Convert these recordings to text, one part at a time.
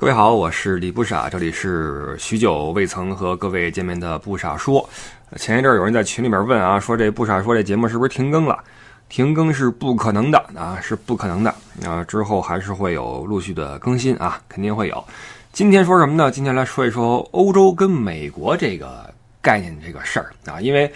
各位好，我是李不傻，这里是许久未曾和各位见面的不傻说。前一阵有人在群里面问啊，说这不傻说这节目是不是停更了？停更是不可能的啊，是不可能的啊，之后还是会有陆续的更新啊，肯定会有。今天说什么呢？今天来说一说欧洲跟美国这个概念这个事儿啊，因为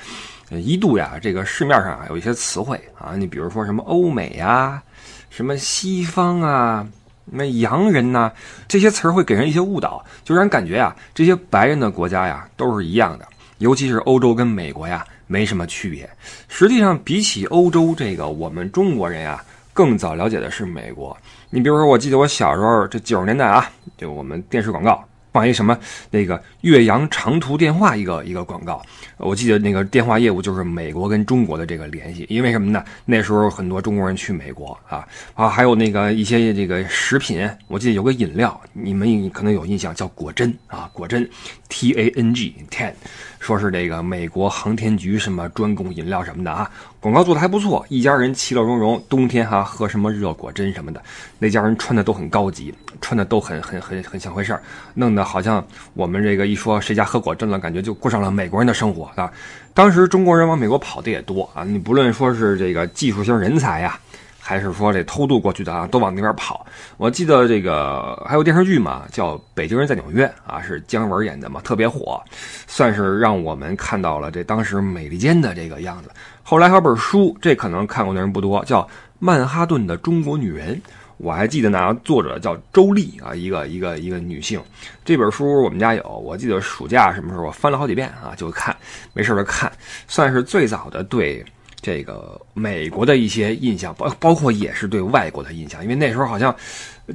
一度呀，这个市面上啊有一些词汇啊，你比如说什么欧美呀，什么西方啊。那洋人呢？这些词儿会给人一些误导，就让人感觉呀，这些白人的国家呀都是一样的，尤其是欧洲跟美国呀没什么区别。实际上，比起欧洲这个，我们中国人呀更早了解的是美国。你比如说，我记得我小时候这九十年代啊，就我们电视广告。放一什么那个岳阳长途电话一个一个广告，我记得那个电话业务就是美国跟中国的这个联系，因为什么呢？那时候很多中国人去美国啊啊，还有那个一些这个食品，我记得有个饮料，你们可能有印象，叫果珍啊，果珍，T A N G ten，说是这个美国航天局什么专供饮料什么的啊。广告做的还不错，一家人其乐融融，冬天哈喝什么热果珍什么的，那家人穿的都很高级，穿的都很很很很像回事儿，弄得好像我们这个一说谁家喝果汁了，感觉就过上了美国人的生活啊。当时中国人往美国跑的也多啊，你不论说是这个技术型人才呀。还是说这偷渡过去的啊，都往那边跑。我记得这个还有电视剧嘛，叫《北京人在纽约》啊，是姜文演的嘛，特别火，算是让我们看到了这当时美利坚的这个样子。后来还有本书，这可能看过的人不多，叫《曼哈顿的中国女人》，我还记得呢，作者叫周丽啊，一个一个一个女性。这本书我们家有，我记得暑假什么时候翻了好几遍啊，就看，没事就看，算是最早的对。这个美国的一些印象，包包括也是对外国的印象，因为那时候好像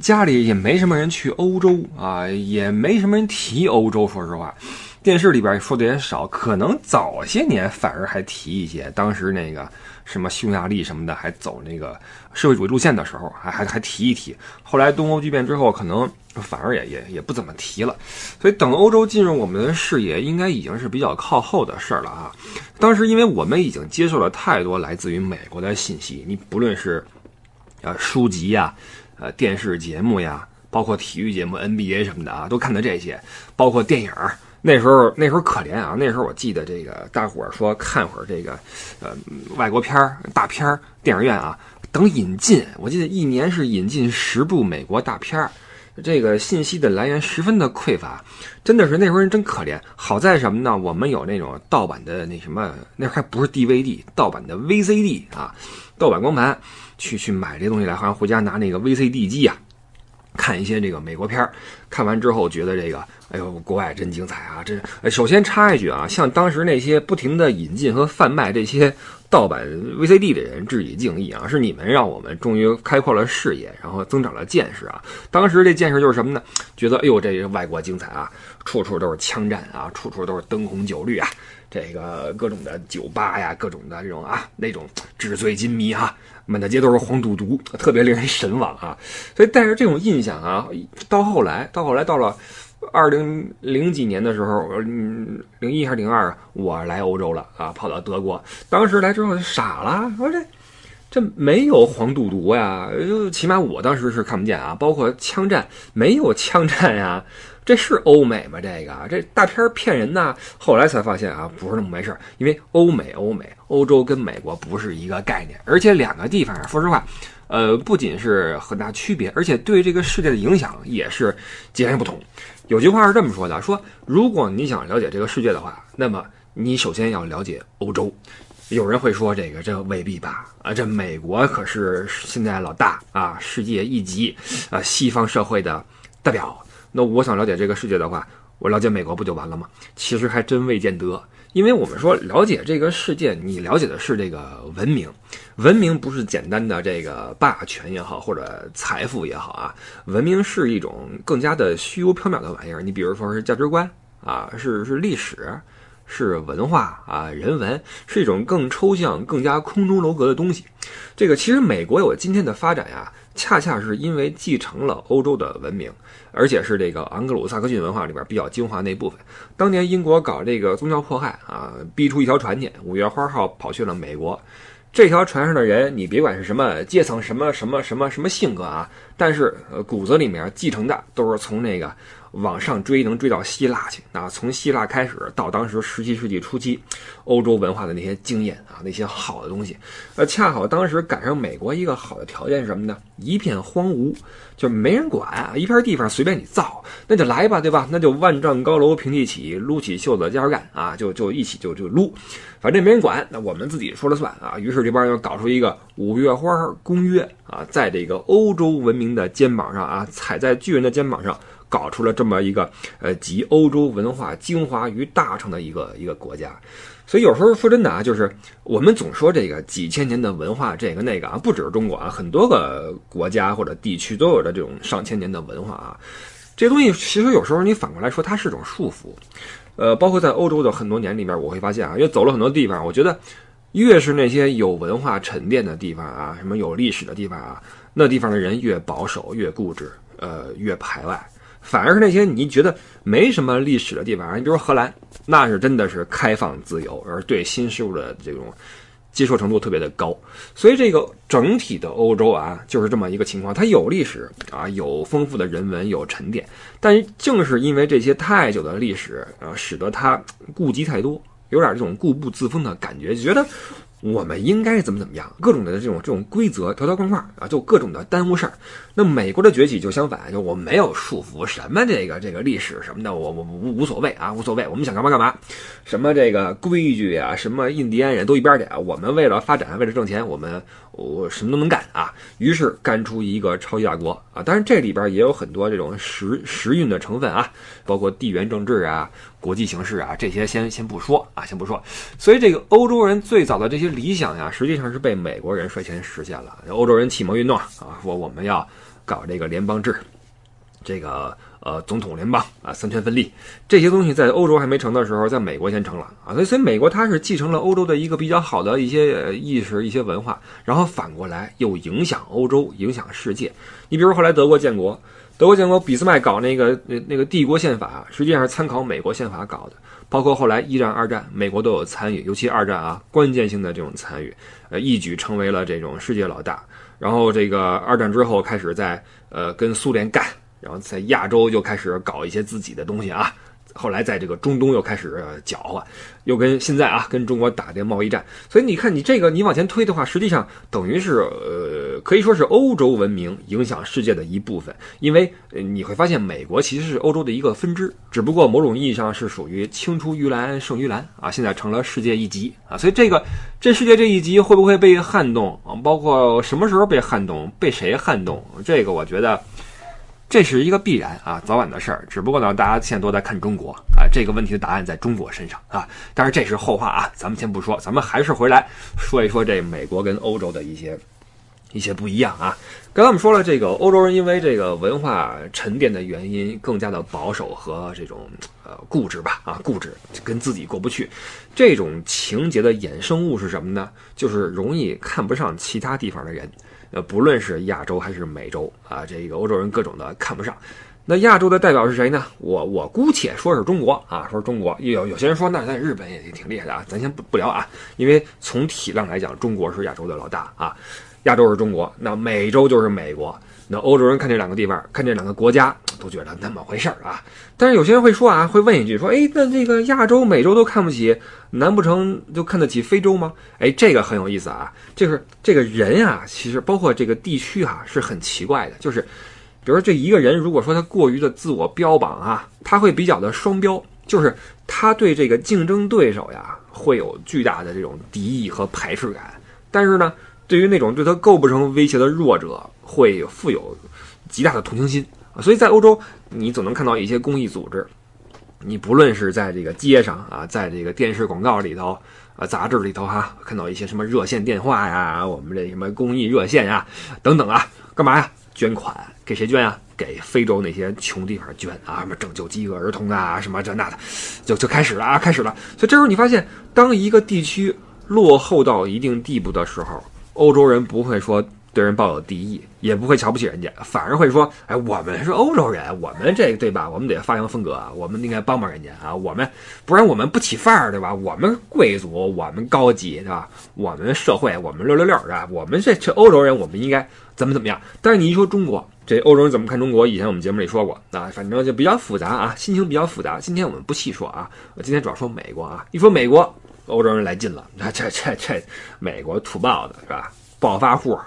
家里也没什么人去欧洲啊，也没什么人提欧洲。说实话，电视里边说的也少，可能早些年反而还提一些。当时那个。什么匈牙利什么的，还走那个社会主义路线的时候，还还还提一提。后来东欧剧变之后，可能反而也也也不怎么提了。所以等欧洲进入我们的视野，应该已经是比较靠后的事儿了啊。当时因为我们已经接受了太多来自于美国的信息，你不论是呃书籍呀、呃电视节目呀，包括体育节目 NBA 什么的啊，都看的这些，包括电影。那时候那时候可怜啊！那时候我记得这个大伙儿说看会儿这个，呃，外国片儿大片儿，电影院啊等引进。我记得一年是引进十部美国大片儿，这个信息的来源十分的匮乏，真的是那时候人真可怜。好在什么呢？我们有那种盗版的那什么，那还不是 DVD，盗版的 VCD 啊，盗版光盘，去去买这东西来，好像回家拿那个 VCD 机啊。看一些这个美国片儿，看完之后觉得这个，哎呦，国外真精彩啊！这，首先插一句啊，像当时那些不停的引进和贩卖这些盗版 VCD 的人，致以敬意啊！是你们让我们终于开阔了视野，然后增长了见识啊！当时这见识就是什么呢？觉得，哎呦，这外国精彩啊，处处都是枪战啊，处处都是灯红酒绿啊，这个各种的酒吧呀，各种的这种啊，那种纸醉金迷哈。满大街都是黄赌毒，特别令人神往啊！所以带着这种印象啊，到后来，到后来到了二零零几年的时候，嗯，零一还是零二，我来欧洲了啊，跑到德国。当时来之后就傻了，说这这没有黄赌毒呀，就起码我当时是看不见啊，包括枪战没有枪战呀。这是欧美吗？这个这大片骗人呐！后来才发现啊，不是那么回事儿。因为欧美、欧美、欧洲跟美国不是一个概念，而且两个地方，说实话，呃，不仅是很大区别，而且对这个世界的影响也是截然不同。有句话是这么说的：说如果你想了解这个世界的话，那么你首先要了解欧洲。有人会说这个这未必吧？啊，这美国可是现在老大啊，世界一级啊，西方社会的代表。那我想了解这个世界的话，我了解美国不就完了吗？其实还真未见得，因为我们说了解这个世界，你了解的是这个文明，文明不是简单的这个霸权也好，或者财富也好啊，文明是一种更加的虚无缥缈的玩意儿。你比如说是价值观啊，是是历史，是文化啊，人文，是一种更抽象、更加空中楼阁的东西。这个其实美国有今天的发展呀。恰恰是因为继承了欧洲的文明，而且是这个昂格鲁萨克逊文化里边比较精华那部分。当年英国搞这个宗教迫害啊，逼出一条船去，五月花号跑去了美国，这条船上的人，你别管是什么阶层、什么什么什么什么性格啊，但是呃骨子里面继承的都是从那个。往上追能追到希腊去啊！从希腊开始到当时十七世纪初期，欧洲文化的那些经验啊，那些好的东西，呃，恰好当时赶上美国一个好的条件是什么呢？一片荒芜，就没人管，一片地方随便你造，那就来吧，对吧？那就万丈高楼平地起，撸起袖子加油干啊！就就一起就就撸，反正没人管，那我们自己说了算啊！于是这帮人搞出一个五月花公约啊，在这个欧洲文明的肩膀上啊，踩在巨人的肩膀上。搞出了这么一个呃集欧洲文化精华于大成的一个一个国家，所以有时候说真的啊，就是我们总说这个几千年的文化，这个那个啊，不只是中国啊，很多个国家或者地区都有着这种上千年的文化啊。这东西其实有时候你反过来说，它是种束缚。呃，包括在欧洲的很多年里面，我会发现啊，因为走了很多地方，我觉得越是那些有文化沉淀的地方啊，什么有历史的地方啊，那地方的人越保守、越固执，呃，越排外。反而是那些你觉得没什么历史的地方，你比如荷兰，那是真的是开放自由，而对新事物的这种接受程度特别的高。所以这个整体的欧洲啊，就是这么一个情况，它有历史啊，有丰富的人文，有沉淀，但正是因为这些太久的历史啊，使得它顾忌太多，有点这种固步自封的感觉，觉得。我们应该怎么怎么样？各种的这种这种规则条条框框啊，就各种的耽误事儿。那美国的崛起就相反，就我没有束缚，什么这个这个历史什么的，我我无无所谓啊，无所谓，我们想干嘛干嘛。什么这个规矩啊，什么印第安人都一边去啊。我们为了发展，为了挣钱，我们我什么都能干啊。于是干出一个超级大国啊。当然这里边也有很多这种时时运的成分啊，包括地缘政治啊。国际形势啊，这些先先不说啊，先不说。所以这个欧洲人最早的这些理想呀，实际上是被美国人率先实现了。欧洲人启蒙运动啊，说我们要搞这个联邦制，这个呃总统联邦啊，三权分立这些东西在欧洲还没成的时候，在美国先成了啊。所以所以美国它是继承了欧洲的一个比较好的一些意识、一些文化，然后反过来又影响欧洲、影响世界。你比如后来德国建国。德国建国，俾斯麦搞那个那那个帝国宪法，实际上是参考美国宪法搞的。包括后来一战、二战，美国都有参与，尤其二战啊，关键性的这种参与，呃，一举成为了这种世界老大。然后这个二战之后开始在呃跟苏联干，然后在亚洲就开始搞一些自己的东西啊。后来在这个中东又开始搅和，又跟现在啊跟中国打这贸易战，所以你看你这个你往前推的话，实际上等于是呃可以说是欧洲文明影响世界的一部分，因为你会发现美国其实是欧洲的一个分支，只不过某种意义上是属于青出于蓝胜于蓝啊，现在成了世界一极啊，所以这个这世界这一极会不会被撼动啊？包括什么时候被撼动，被谁撼动？这个我觉得。这是一个必然啊，早晚的事儿。只不过呢，大家现在都在看中国啊，这个问题的答案在中国身上啊。但是这是后话啊，咱们先不说，咱们还是回来说一说这美国跟欧洲的一些一些不一样啊。刚才我们说了，这个欧洲人因为这个文化沉淀的原因，更加的保守和这种呃固执吧啊，固执跟自己过不去。这种情节的衍生物是什么呢？就是容易看不上其他地方的人。呃，不论是亚洲还是美洲啊，这个欧洲人各种的看不上。那亚洲的代表是谁呢？我我姑且说是中国啊，说中国。有有些人说那在日本也挺厉害的啊，咱先不不聊啊，因为从体量来讲，中国是亚洲的老大啊，亚洲是中国，那美洲就是美国。那欧洲人看这两个地方，看这两个国家，都觉得那么回事儿啊。但是有些人会说啊，会问一句说，哎，那这个亚洲、美洲都看不起，难不成就看得起非洲吗？哎，这个很有意思啊。就是这个人啊，其实包括这个地区啊，是很奇怪的。就是，比如说这一个人，如果说他过于的自我标榜啊，他会比较的双标，就是他对这个竞争对手呀，会有巨大的这种敌意和排斥感。但是呢，对于那种对他构不成威胁的弱者，会富有极大的同情心啊，所以在欧洲，你总能看到一些公益组织，你不论是在这个街上啊，在这个电视广告里头啊，杂志里头哈，看到一些什么热线电话呀，我们这什么公益热线呀，等等啊，干嘛呀？捐款给谁捐啊？给非洲那些穷地方捐啊，什么拯救饥饿儿童啊，什么这那的，就就开始了啊，开始了。所以这时候你发现，当一个地区落后到一定地步的时候，欧洲人不会说。对人抱有敌意，也不会瞧不起人家，反而会说：“哎，我们是欧洲人，我们这个对吧？我们得发扬风格啊，我们应该帮帮人家啊，我们不然我们不起范儿，对吧？我们贵族，我们高级，对吧？我们社会，我们六六六，是吧？我们这这欧洲人，我们应该怎么怎么样？但是你一说中国，这欧洲人怎么看中国？以前我们节目里说过啊，反正就比较复杂啊，心情比较复杂。今天我们不细说啊，我今天主要说美国啊。一说美国，欧洲人来劲了，这这这美国土豹子是吧？暴发户，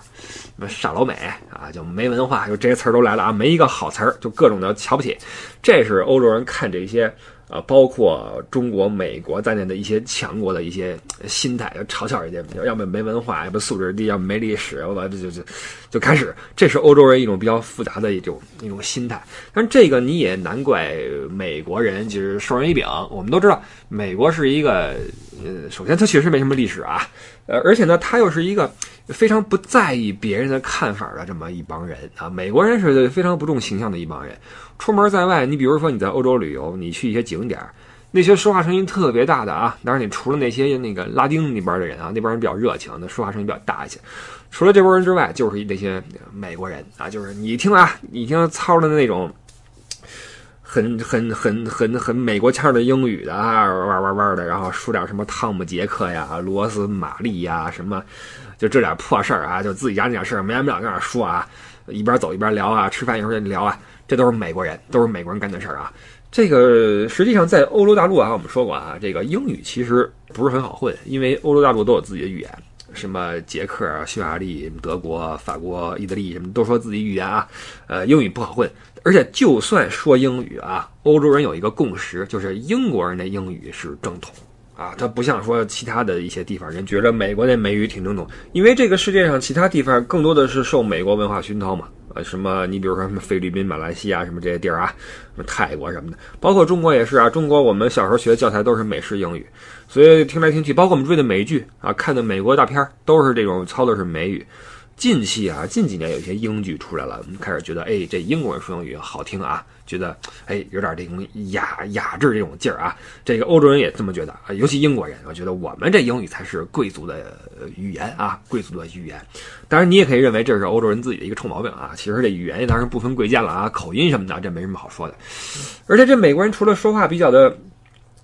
傻老美啊，就没文化，就这些词儿都来了啊，没一个好词儿，就各种的瞧不起。这是欧洲人看这些呃，包括中国、美国在内的一些强国的一些心态，就嘲笑人家，要么没文化，要么素质低，要么没历史，我就就就开始。这是欧洲人一种比较复杂的一种一种心态。但这个你也难怪美国人就是授人以柄。我们都知道，美国是一个呃，首先它确实没什么历史啊，呃，而且呢，它又是一个。非常不在意别人的看法的这么一帮人啊，美国人是非常不重形象的一帮人。出门在外，你比如说你在欧洲旅游，你去一些景点，那些说话声音特别大的啊，当然你除了那些那个拉丁那边的人啊，那边人比较热情，那说话声音比较大一些。除了这波人之外，就是那些美国人啊，就是你听啊，你听操的那种很很很很很美国腔的英语的啊，哇哇哇的，然后说点什么汤姆杰克呀、罗斯玛丽呀什么。就这点破事儿啊，就自己家那点事儿没完没了跟那说啊，一边走一边聊啊，吃饭一会儿聊啊，这都是美国人，都是美国人干的事儿啊。这个实际上在欧洲大陆啊，我们说过啊，这个英语其实不是很好混，因为欧洲大陆都有自己的语言，什么捷克、匈牙利、德国、法国、意大利什么都说自己语言啊，呃，英语不好混。而且就算说英语啊，欧洲人有一个共识，就是英国人的英语是正统。啊，它不像说其他的一些地方人觉得美国那美语挺正统，因为这个世界上其他地方更多的是受美国文化熏陶嘛。呃，什么你比如说什么菲律宾、马来西亚什么这些地儿啊，什么泰国什么的，包括中国也是啊。中国我们小时候学的教材都是美式英语，所以听来听去，包括我们追的美剧啊，看的美国大片都是这种操的是美语。近期啊，近几年有一些英剧出来了，我们开始觉得，哎，这英国人说英语好听啊。觉得哎，有点这种雅雅致这种劲儿啊。这个欧洲人也这么觉得啊，尤其英国人，我觉得我们这英语才是贵族的语言啊，贵族的语言。当然，你也可以认为这是欧洲人自己的一个臭毛病啊。其实这语言当然不分贵贱了啊，口音什么的，这没什么好说的。而且这美国人除了说话比较的。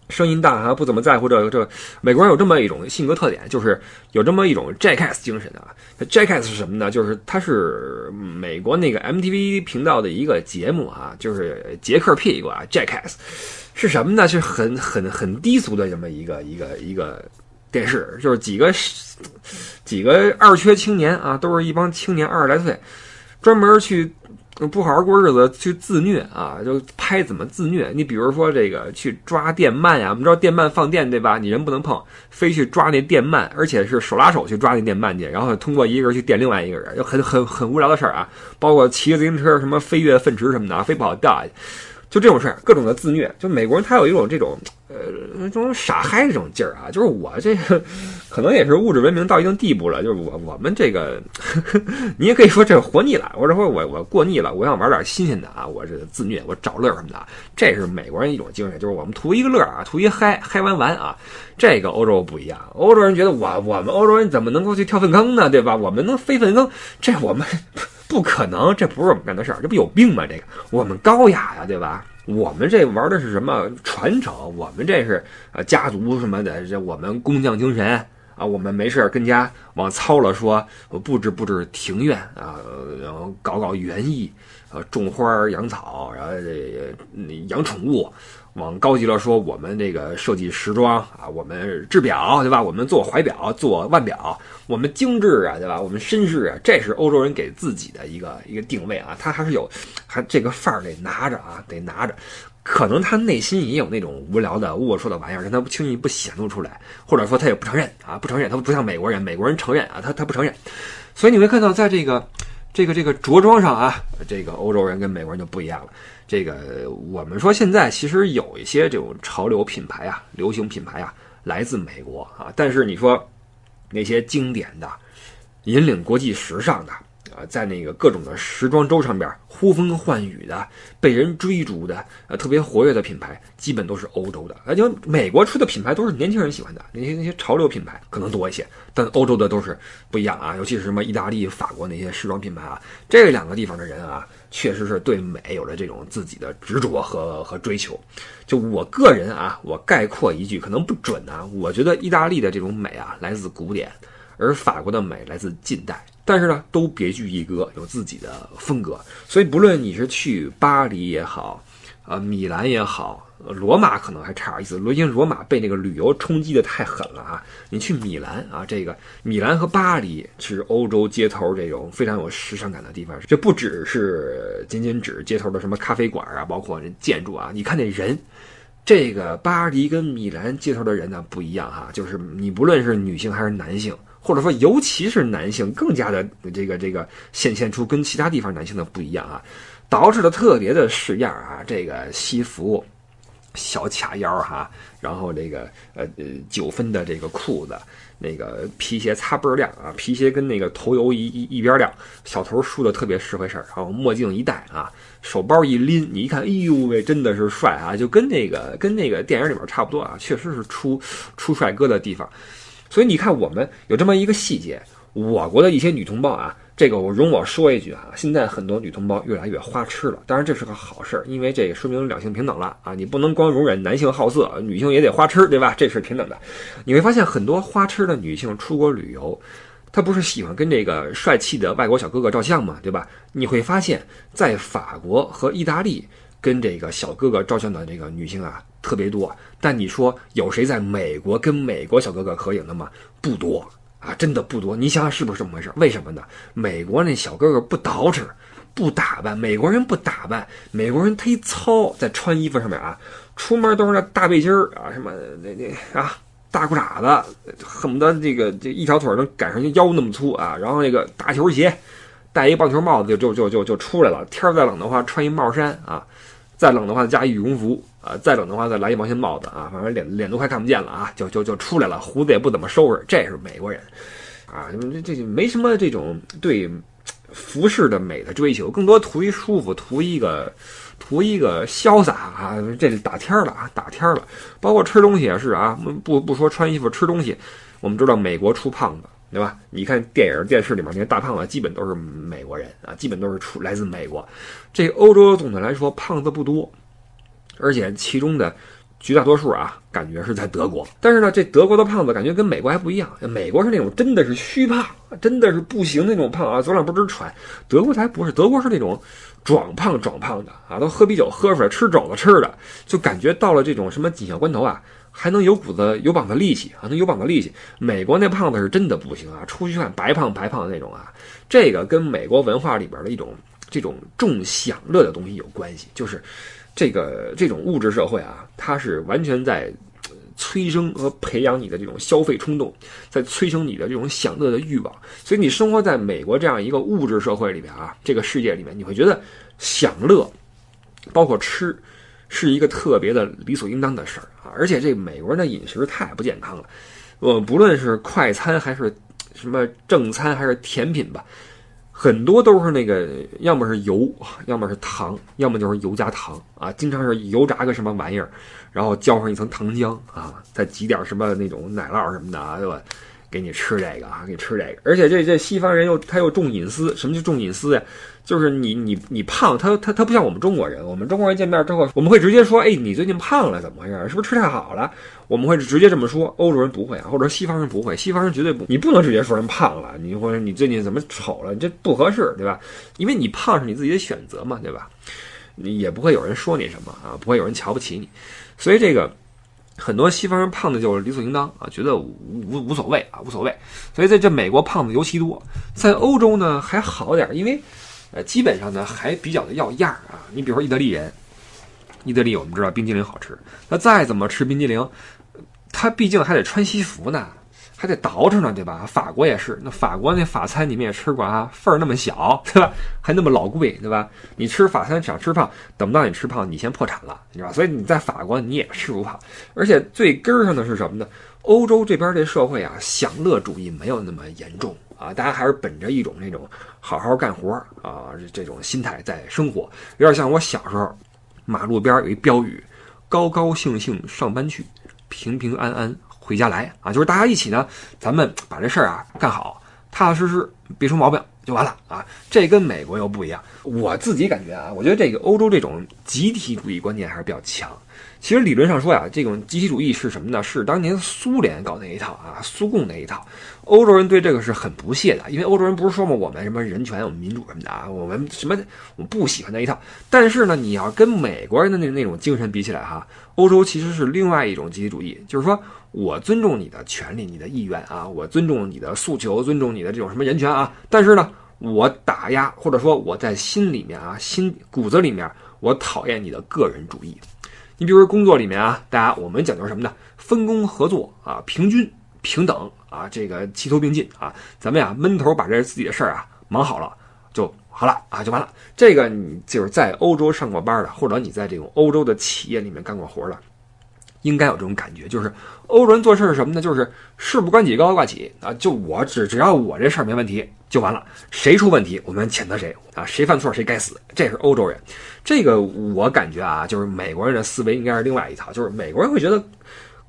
声音大啊，不怎么在乎这个。这美国人有这么一种性格特点，就是有这么一种 jackass 精神啊。jackass 是什么呢？就是他是美国那个 MTV 频道的一个节目啊，就是杰克屁股啊，jackass 是什么呢？是很很很低俗的这么一个一个一个电视，就是几个几个二缺青年啊，都是一帮青年二十来岁，专门去。不好好过日子，去自虐啊！就拍怎么自虐？你比如说这个去抓电鳗呀，我们知道电鳗放电对吧？你人不能碰，非去抓那电鳗，而且是手拉手去抓那电鳗去，然后通过一个人去电另外一个人，就很很很无聊的事儿啊！包括骑自行车什么飞跃粪池什么的，非不好掉下去。就这种事儿，各种的自虐。就美国人，他有一种这种，呃，这种傻嗨这种劲儿啊。就是我这个，可能也是物质文明到一定地步了。就是我我们这个，你也可以说这活腻了。或者说我我过腻了，我想玩点新鲜的啊。我这个自虐，我找乐什么的。这是美国人一种精神，就是我们图一个乐啊，图一嗨，嗨完完啊。这个欧洲不一样，欧洲人觉得我我们欧洲人怎么能够去跳粪坑呢？对吧？我们能飞粪坑，这我们。不可能，这不是我们干的事儿，这不有病吗？这个我们高雅呀，对吧？我们这玩的是什么传承？我们这是呃家族什么的，这我们工匠精神啊。我们没事跟家往糙了说，布置布置庭院啊，然后搞搞园艺，呃，种花养草，然后这养宠物。往高级了说，我们这个设计时装啊，我们制表对吧？我们做怀表、做腕表，我们精致啊，对吧？我们绅士啊，这是欧洲人给自己的一个一个定位啊。他还是有，还这个范儿得拿着啊，得拿着。可能他内心也有那种无聊的龌龊的玩意儿，但他轻易不显露出来，或者说他也不承认啊，不承认。他不像美国人，美国人承认啊，他他不承认。所以你会看到，在这个这个这个着装上啊，这个欧洲人跟美国人就不一样了。这个我们说现在其实有一些这种潮流品牌啊、流行品牌啊，来自美国啊。但是你说那些经典的、引领国际时尚的、在那个各种的时装周上边呼风唤雨的、被人追逐的、呃特别活跃的品牌，基本都是欧洲的。而且美国出的品牌都是年轻人喜欢的，那些那些潮流品牌可能多一些，但欧洲的都是不一样啊。尤其是什么意大利、法国那些时装品牌啊，这两个地方的人啊，确实是对美有着这种自己的执着和和追求。就我个人啊，我概括一句，可能不准啊，我觉得意大利的这种美啊，来自古典。而法国的美来自近代，但是呢，都别具一格，有自己的风格。所以，不论你是去巴黎也好，呃，米兰也好，罗马可能还差点意思。罗因为罗马被那个旅游冲击的太狠了啊！你去米兰啊，这个米兰和巴黎是欧洲街头这种非常有时尚感的地方。这不只是仅仅指街头的什么咖啡馆啊，包括建筑啊，你看那人，这个巴黎跟米兰街头的人呢不一样哈，就是你不论是女性还是男性。或者说，尤其是男性，更加的这个这个显现出跟其他地方男性的不一样啊，捯饬的特别的式样啊，这个西服，小卡腰哈，然后这个呃呃九分的这个裤子，那个皮鞋擦倍儿亮啊，皮鞋跟那个头油一一一边亮，小头梳的特别是回事儿，然后墨镜一戴啊，手包一拎，你一看，哎呦喂，真的是帅啊，就跟那个跟那个电影里面差不多啊，确实是出出帅哥的地方。所以你看，我们有这么一个细节，我国的一些女同胞啊，这个我容我说一句啊，现在很多女同胞越来越花痴了。当然这是个好事儿，因为这也说明两性平等了啊。你不能光容忍男性好色，女性也得花痴，对吧？这是平等的。你会发现很多花痴的女性出国旅游，她不是喜欢跟这个帅气的外国小哥哥照相嘛，对吧？你会发现在法国和意大利跟这个小哥哥照相的这个女性啊。特别多，但你说有谁在美国跟美国小哥哥合影的吗？不多啊，真的不多。你想想是不是这么回事？为什么呢？美国那小哥哥不捯饬，不打扮，美国人不打扮，美国人忒糙，在穿衣服上面啊，出门都是那大背心儿啊，什么那那啊大裤衩子，恨不得这个这一条腿能赶上腰那么粗啊，然后那个大球鞋，戴一棒球帽子就就就就就出来了。天再冷的话，穿一帽衫啊，再冷的话加羽绒服。啊，再冷的话再来一毛线帽子啊，反正脸脸都快看不见了啊，就就就出来了，胡子也不怎么收拾，这是美国人，啊，这这就没什么这种对服饰的美的追求，更多图一舒服，图一个图一个潇洒啊，这是打天儿了啊，打天儿了，包括吃东西也是啊，不不说穿衣服，吃东西，我们知道美国出胖子，对吧？你看电影电视里面那些大胖子，基本都是美国人啊，基本都是出来自美国，这欧洲总的来说胖子不多。而且其中的绝大多数啊，感觉是在德国。但是呢，这德国的胖子感觉跟美国还不一样。美国是那种真的是虚胖，真的是不行那种胖啊，走两步直喘。德国才不是，德国是那种壮胖壮胖的啊，都喝啤酒喝出来，吃肘子吃的，就感觉到了这种什么紧要关头啊，还能有股子有膀子力气啊，能有膀子力气。美国那胖子是真的不行啊，出去看白胖白胖的那种啊。这个跟美国文化里边的一种这种重享乐的东西有关系，就是。这个这种物质社会啊，它是完全在催生和培养你的这种消费冲动，在催生你的这种享乐的欲望。所以你生活在美国这样一个物质社会里面啊，这个世界里面，你会觉得享乐，包括吃，是一个特别的理所应当的事儿啊。而且这美国人的饮食太不健康了，我们，不论是快餐还是什么正餐还是甜品吧。很多都是那个，要么是油，要么是糖，要么就是油加糖啊，经常是油炸个什么玩意儿，然后浇上一层糖浆啊，再挤点什么那种奶酪什么的啊，对吧？给你吃这个啊，给你吃这个，而且这这西方人又他又重隐私，什么叫重隐私呀？就是你你你胖，他他他不像我们中国人，我们中国人见面之后，我们会直接说，哎，你最近胖了，怎么回事？是不是吃太好了？我们会直接这么说。欧洲人不会啊，或者西方人不会，西方人绝对不，你不能直接说人胖了，你或者你最近怎么丑了，这不合适，对吧？因为你胖是你自己的选择嘛，对吧？你也不会有人说你什么啊，不会有人瞧不起你，所以这个。很多西方人胖的就是理所应当啊，觉得无无无所谓啊，无所谓。所以在这美国胖子尤其多，在欧洲呢还好点，因为呃基本上呢还比较的要样啊。你比如说意大利人，意大利我们知道冰激凌好吃，那再怎么吃冰激凌，他毕竟还得穿西服呢。还得倒饬呢，对吧？法国也是，那法国那法餐你们也吃过啊，份儿那么小，对吧？还那么老贵，对吧？你吃法餐想吃胖，等不到你吃胖，你先破产了，你知道吧？所以你在法国你也吃不胖，而且最根儿上的是什么呢？欧洲这边这社会啊，享乐主义没有那么严重啊，大家还是本着一种那种好好干活啊这种心态在生活，有点像我小时候，马路边有一标语：高高兴兴上班去，平平安安回家来啊，就是大家一起呢，咱们把这事儿啊干好，踏踏实实，别出毛病。就完了啊！这跟美国又不一样。我自己感觉啊，我觉得这个欧洲这种集体主义观念还是比较强。其实理论上说呀，这种集体主义是什么呢？是当年苏联搞那一套啊，苏共那一套。欧洲人对这个是很不屑的，因为欧洲人不是说嘛，我们什么人权、我们民主什么的啊，我们什么我们不喜欢那一套。但是呢，你要跟美国人的那那种精神比起来哈，欧洲其实是另外一种集体主义，就是说我尊重你的权利、你的意愿啊，我尊重你的诉求，尊重你的这种什么人权啊，但是呢。我打压，或者说我在心里面啊，心骨子里面，我讨厌你的个人主义。你比如说工作里面啊，大家我们讲究什么呢？分工合作啊，平均平等啊，这个齐头并进啊，咱们呀闷头把这自己的事儿啊忙好了就好了啊，就完了。这个你就是在欧洲上过班的，或者你在这种欧洲的企业里面干过活的。应该有这种感觉，就是欧洲人做事是什么呢？就是事不关己高高挂起啊！就我只只要我这事儿没问题就完了，谁出问题我们谴责谁啊！谁犯错谁该死，这是欧洲人。这个我感觉啊，就是美国人的思维应该是另外一套，就是美国人会觉得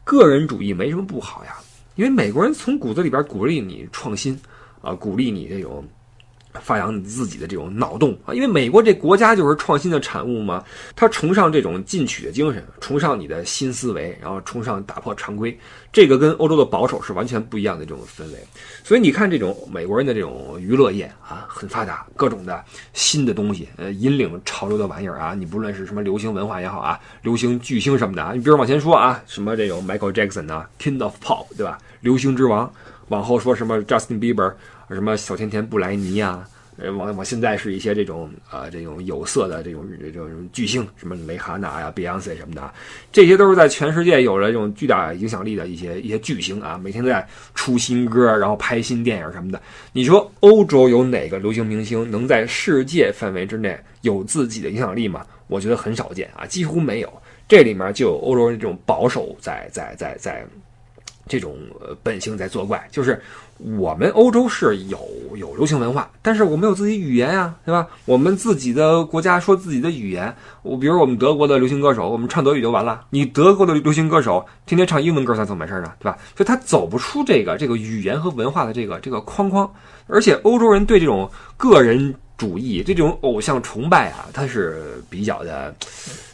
个人主义没什么不好呀，因为美国人从骨子里边鼓励你创新啊，鼓励你这种。发扬你自己的这种脑洞啊，因为美国这国家就是创新的产物嘛，他崇尚这种进取的精神，崇尚你的新思维，然后崇尚打破常规，这个跟欧洲的保守是完全不一样的这种氛围。所以你看，这种美国人的这种娱乐业啊，很发达，各种的新的东西，呃，引领潮流的玩意儿啊，你不论是什么流行文化也好啊，流行巨星什么的啊，你比如往前说啊，什么这种 Michael Jackson 啊，King of Pop，对吧？流行之王，往后说什么 Justin Bieber。什么小甜甜布莱尼呀？呃，往往现在是一些这种呃这种有色的这种这种巨星，什么蕾哈娜呀、Beyonce 什么的，这些都是在全世界有了这种巨大影响力的一些一些巨星啊，每天都在出新歌，然后拍新电影什么的。你说欧洲有哪个流行明星能在世界范围之内有自己的影响力吗？我觉得很少见啊，几乎没有。这里面就有欧洲人这种保守在在在在。这种呃本性在作怪，就是我们欧洲是有有流行文化，但是我们有自己语言呀，对吧？我们自己的国家说自己的语言，我比如我们德国的流行歌手，我们唱德语就完了。你德国的流行歌手天天唱英文歌，他怎么回事呢？对吧？所以他走不出这个这个语言和文化的这个这个框框，而且欧洲人对这种个人主义、这种偶像崇拜啊，他是比较的。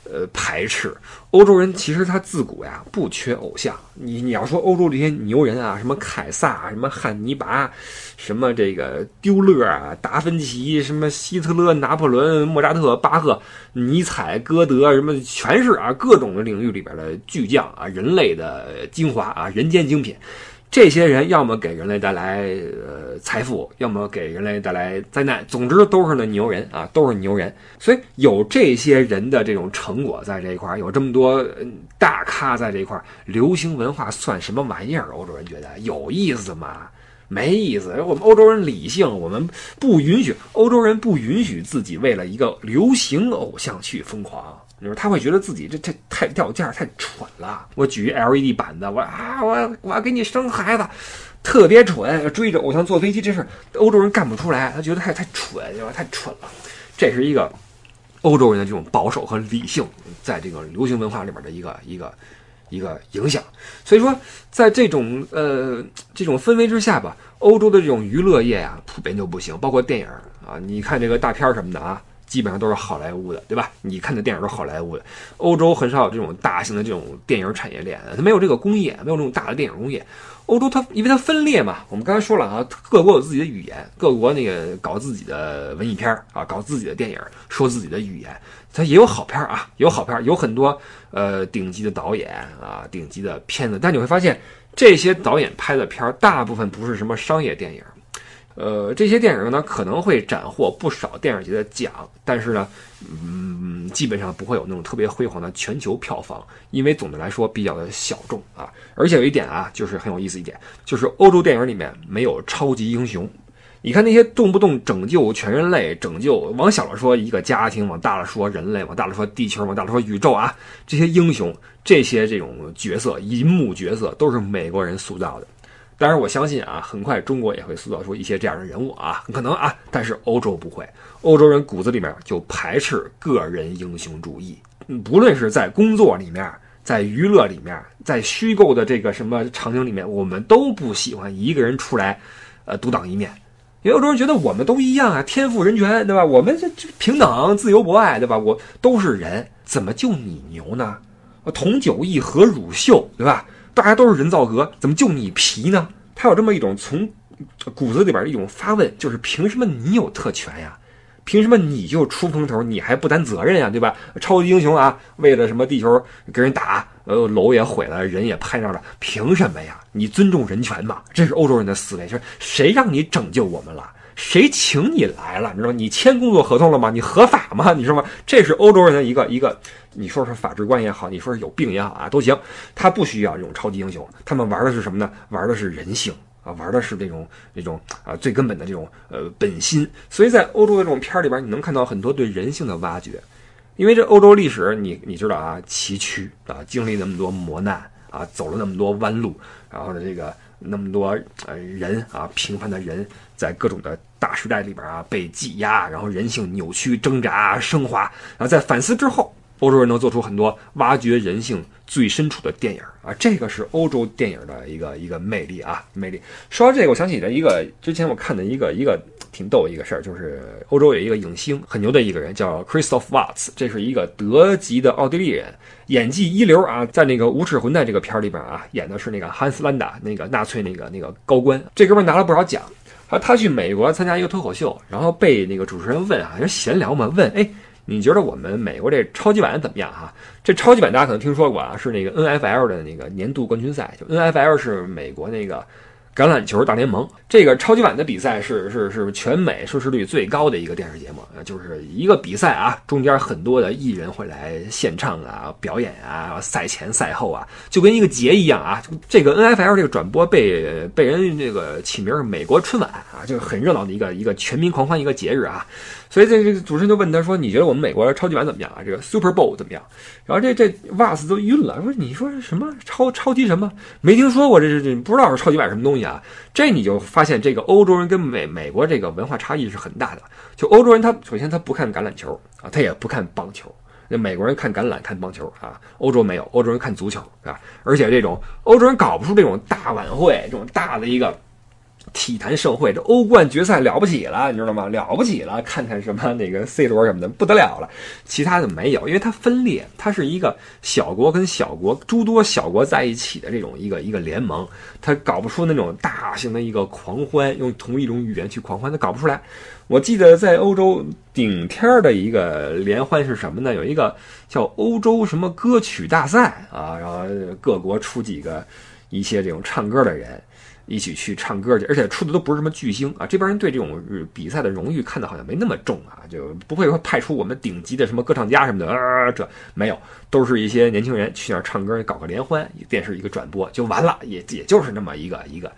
呃，排斥欧洲人，其实他自古呀不缺偶像。你你要说欧洲这些牛人啊，什么凯撒，什么汉尼拔，什么这个丢勒啊，达芬奇，什么希特勒、拿破仑、莫扎特、巴赫、尼采、歌德，什么全是啊，各种的领域里边的巨匠啊，人类的精华啊，人间精品。这些人要么给人类带来呃财富，要么给人类带来灾难。总之都是那牛人啊，都是牛人。所以有这些人的这种成果在这一块儿，有这么多大咖在这一块儿，流行文化算什么玩意儿？欧洲人觉得有意思吗？没意思。我们欧洲人理性，我们不允许欧洲人不允许自己为了一个流行偶像去疯狂。就是他会觉得自己这这太掉价太蠢了。我举一 LED 板子，我啊我我要给你生孩子，特别蠢。追着偶像坐飞机这事，欧洲人干不出来，他觉得太太蠢，对吧？太蠢了。这是一个欧洲人的这种保守和理性，在这个流行文化里边的一个一个一个影响。所以说，在这种呃这种氛围之下吧，欧洲的这种娱乐业啊，普遍就不行。包括电影啊，你看这个大片什么的啊。基本上都是好莱坞的，对吧？你看的电影都是好莱坞的。欧洲很少有这种大型的这种电影产业链，它没有这个工业，没有这种大的电影工业。欧洲它因为它分裂嘛，我们刚才说了啊，各国有自己的语言，各国那个搞自己的文艺片啊，搞自己的电影，说自己的语言，它也有好片啊，有好片，有很多呃顶级的导演啊，顶级的片子。但你会发现，这些导演拍的片儿大部分不是什么商业电影。呃，这些电影呢可能会斩获不少电影节的奖，但是呢，嗯，基本上不会有那种特别辉煌的全球票房，因为总的来说比较的小众啊。而且有一点啊，就是很有意思一点，就是欧洲电影里面没有超级英雄。你看那些动不动拯救全人类、拯救往小了说一个家庭，往大了说人类，往大了说地球，往大了说宇宙啊，这些英雄、这些这种角色、银幕角色都是美国人塑造的。当然，我相信啊，很快中国也会塑造出一些这样的人物啊，很可能啊。但是欧洲不会，欧洲人骨子里面就排斥个人英雄主义，不论是在工作里面，在娱乐里面，在虚构的这个什么场景里面，我们都不喜欢一个人出来，呃，独当一面。因为欧洲人觉得我们都一样啊，天赋人权，对吧？我们这这平等、自由博爱，对吧？我都是人，怎么就你牛呢？同酒异何乳臭，对吧？大家都是人造革，怎么就你皮呢？他有这么一种从骨子里边一种发问，就是凭什么你有特权呀？凭什么你就出风头，你还不担责任呀？对吧？超级英雄啊，为了什么地球给人打，呃，楼也毁了，人也拍照了，凭什么呀？你尊重人权吗？这是欧洲人的思维，就是谁让你拯救我们了？谁请你来了？你知道吗？你签工作合同了吗？你合法吗？你说吗？这是欧洲人的一个一个，你说是法治观也好，你说是有病也好啊，都行。他不需要这种超级英雄，他们玩的是什么呢？玩的是人性啊，玩的是这种这种啊最根本的这种呃本心。所以在欧洲的这种片儿里边，你能看到很多对人性的挖掘。因为这欧洲历史，你你知道啊，崎岖啊，经历那么多磨难啊，走了那么多弯路，然后呢，这个。那么多呃人啊，平凡的人在各种的大时代里边啊被挤压，然后人性扭曲、挣扎、升华，然后在反思之后，欧洲人能做出很多挖掘人性最深处的电影啊，这个是欧洲电影的一个一个魅力啊，魅力。说到这个，我想起了一个之前我看的一个一个挺逗的一个事儿，就是欧洲有一个影星很牛的一个人叫 Christoph Waltz，这是一个德籍的奥地利人。演技一流啊，在那个无耻混蛋这个片儿里边啊，演的是那个汉斯兰达，那个纳粹那个那个高官。这哥们拿了不少奖。啊，他去美国参加一个脱口秀，然后被那个主持人问啊，就闲聊嘛，问哎，你觉得我们美国这超级碗怎么样哈？这超级碗大家可能听说过啊，是那个 N F L 的那个年度冠军赛，就 N F L 是美国那个。橄榄球大联盟这个超级碗的比赛是是是全美收视率最高的一个电视节目，就是一个比赛啊，中间很多的艺人会来献唱啊、表演啊，赛前赛后啊，就跟一个节一样啊。这个 N F L 这个转播被被人这个起名是美国春晚啊，就是很热闹的一个一个全民狂欢一个节日啊。所以这这个主持人就问他说：“你觉得我们美国超级碗怎么样啊？这个 Super Bowl 怎么样？”然后这这瓦斯都晕了，说：“你说什么超超级什么？没听说过，这这这不知道是超级碗什么东西啊？”这你就发现这个欧洲人跟美美国这个文化差异是很大的。就欧洲人他首先他不看橄榄球啊，他也不看棒球。那美国人看橄榄看棒球啊，欧洲没有，欧洲人看足球啊。而且这种欧洲人搞不出这种大晚会，这种大的一个。体坛盛会，这欧冠决赛了不起了，你知道吗？了不起了，看看什么那个 C 罗什么的不得了了，其他的没有，因为它分裂，它是一个小国跟小国诸多小国在一起的这种一个一个联盟，它搞不出那种大型的一个狂欢，用同一种语言去狂欢，它搞不出来。我记得在欧洲顶天的一个联欢是什么呢？有一个叫欧洲什么歌曲大赛啊，然后各国出几个一些这种唱歌的人。一起去唱歌去，而且出的都不是什么巨星啊！这边人对这种比赛的荣誉看的好像没那么重啊，就不会说派出我们顶级的什么歌唱家什么的啊，这没有，都是一些年轻人去那儿唱歌，搞个联欢，电视一个转播就完了，也也就是那么一个一个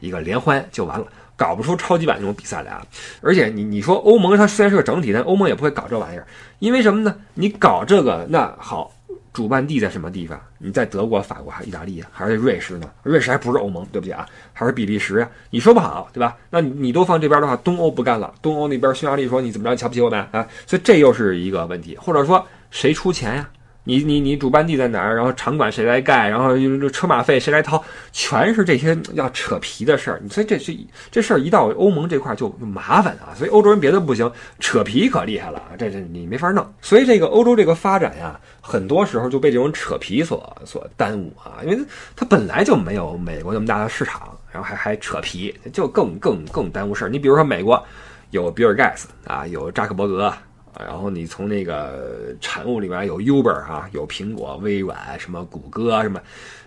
一个联欢就完了，搞不出超级版那种比赛来啊！而且你你说欧盟它虽然是个整体，但欧盟也不会搞这玩意儿，因为什么呢？你搞这个那好。主办地在什么地方？你在德国、法国还是意大利啊？还是瑞士呢？瑞士还不是欧盟，对不起啊，还是比利时呀？你说不好，对吧？那你你都放这边的话，东欧不干了。东欧那边匈牙利说你怎么着，瞧不起我们啊？所以这又是一个问题，或者说谁出钱呀？你你你主办地在哪儿？然后场馆谁来盖？然后车马费谁来掏？全是这些要扯皮的事儿。所以这这这事儿一到欧盟这块就麻烦啊。所以欧洲人别的不行，扯皮可厉害了。这这你没法弄。所以这个欧洲这个发展呀，很多时候就被这种扯皮所所耽误啊。因为它本来就没有美国那么大的市场，然后还还扯皮，就更更更耽误事儿。你比如说美国有比尔盖茨啊，有扎克伯格。然后你从那个产物里面有 Uber 哈，有苹果、微软、什么谷歌啊什么，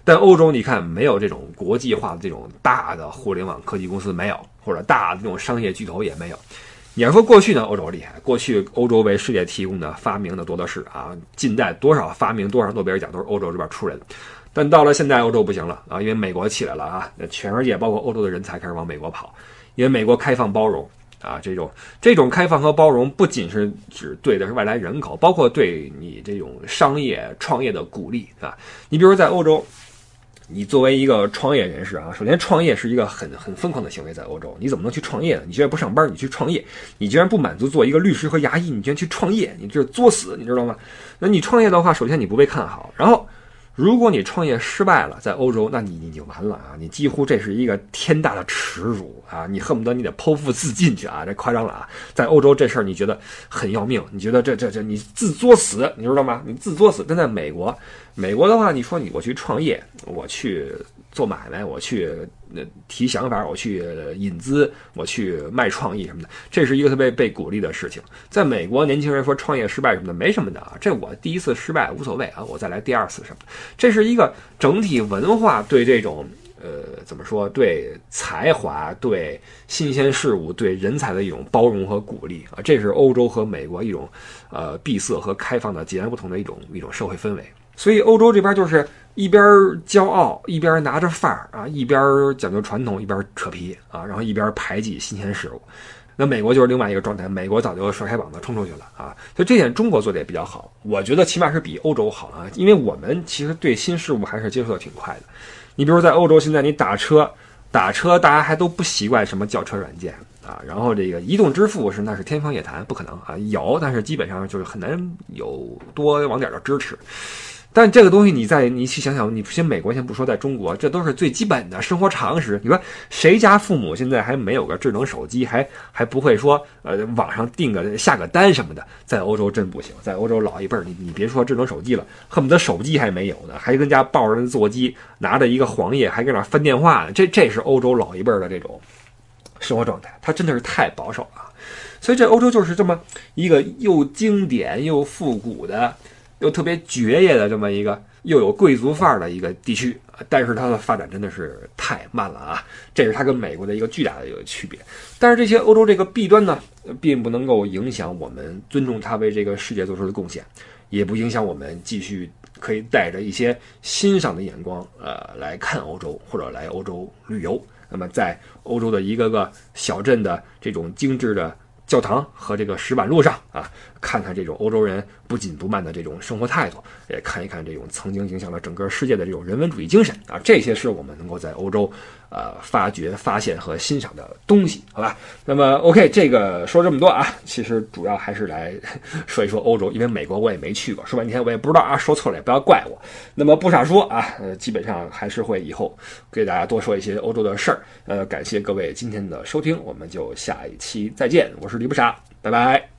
但欧洲你看没有这种国际化的这种大的互联网科技公司没有，或者大的这种商业巨头也没有。你要说过去呢，欧洲厉害，过去欧洲为世界提供的发明的多的是啊，近代多少发明多少诺贝尔奖都是欧洲这边出来的。但到了现在，欧洲不行了啊，因为美国起来了啊，那全世界包括欧洲的人才开始往美国跑，因为美国开放包容。啊，这种这种开放和包容，不仅是指对的是外来人口，包括对你这种商业创业的鼓励，啊。你比如在欧洲，你作为一个创业人士啊，首先创业是一个很很疯狂的行为，在欧洲，你怎么能去创业呢？你居然不上班，你去创业，你居然不满足做一个律师和牙医，你居然去创业，你这是作死，你知道吗？那你创业的话，首先你不被看好，然后。如果你创业失败了，在欧洲，那你你就完了啊！你几乎这是一个天大的耻辱啊！你恨不得你得剖腹自尽去啊！这夸张了啊！在欧洲这事儿你觉得很要命，你觉得这这这你自作死，你知道吗？你自作死。但在美国，美国的话，你说你我去创业，我去。做买卖，我去那提想法，我去引资，我去卖创意什么的，这是一个特别被鼓励的事情。在美国，年轻人说创业失败什么的没什么的啊，这我第一次失败无所谓啊，我再来第二次什么。这是一个整体文化对这种呃怎么说，对才华、对新鲜事物、对人才的一种包容和鼓励啊，这是欧洲和美国一种呃闭塞和开放的截然不同的一种一种社会氛围。所以欧洲这边就是。一边骄傲，一边拿着范儿啊，一边讲究传统，一边扯皮啊，然后一边排挤新鲜事物。那美国就是另外一个状态，美国早就甩开膀子冲出去了啊。所以这点中国做的也比较好，我觉得起码是比欧洲好啊，因为我们其实对新事物还是接受的挺快的。你比如在欧洲，现在你打车，打车大家还都不习惯什么叫车软件啊，然后这个移动支付是那是天方夜谭，不可能啊，有，但是基本上就是很难有多网点的支持。但这个东西，你再你去想想，你先美国先不说，在中国，这都是最基本的生活常识。你说谁家父母现在还没有个智能手机，还 还不会说呃网上订个下个单什么的？在欧洲真不行，在欧洲老一辈儿，你你别说智能手机了，恨不得手机还没有呢，还跟家抱着座机，拿着一个黄页，还搁那翻电话呢。这 这是欧洲老一辈儿的这种生活状态，他真的是太保守了。所以这欧洲就是这么一个又经典又复古的。又特别爵爷的这么一个，又有贵族范儿的一个地区，但是它的发展真的是太慢了啊！这是它跟美国的一个巨大的一个区别。但是这些欧洲这个弊端呢，并不能够影响我们尊重它为这个世界做出的贡献，也不影响我们继续可以带着一些欣赏的眼光，呃，来看欧洲或者来欧洲旅游。那么在欧洲的一个个小镇的这种精致的。教堂和这个石板路上啊，看看这种欧洲人不紧不慢的这种生活态度，也看一看这种曾经影响了整个世界的这种人文主义精神啊，这些是我们能够在欧洲。呃，发掘、发现和欣赏的东西，好吧。那么，OK，这个说这么多啊，其实主要还是来说一说欧洲，因为美国我也没去过，说半天我也不知道啊，说错了也不要怪我。那么不傻说啊，呃，基本上还是会以后给大家多说一些欧洲的事儿。呃，感谢各位今天的收听，我们就下一期再见，我是李不傻，拜拜。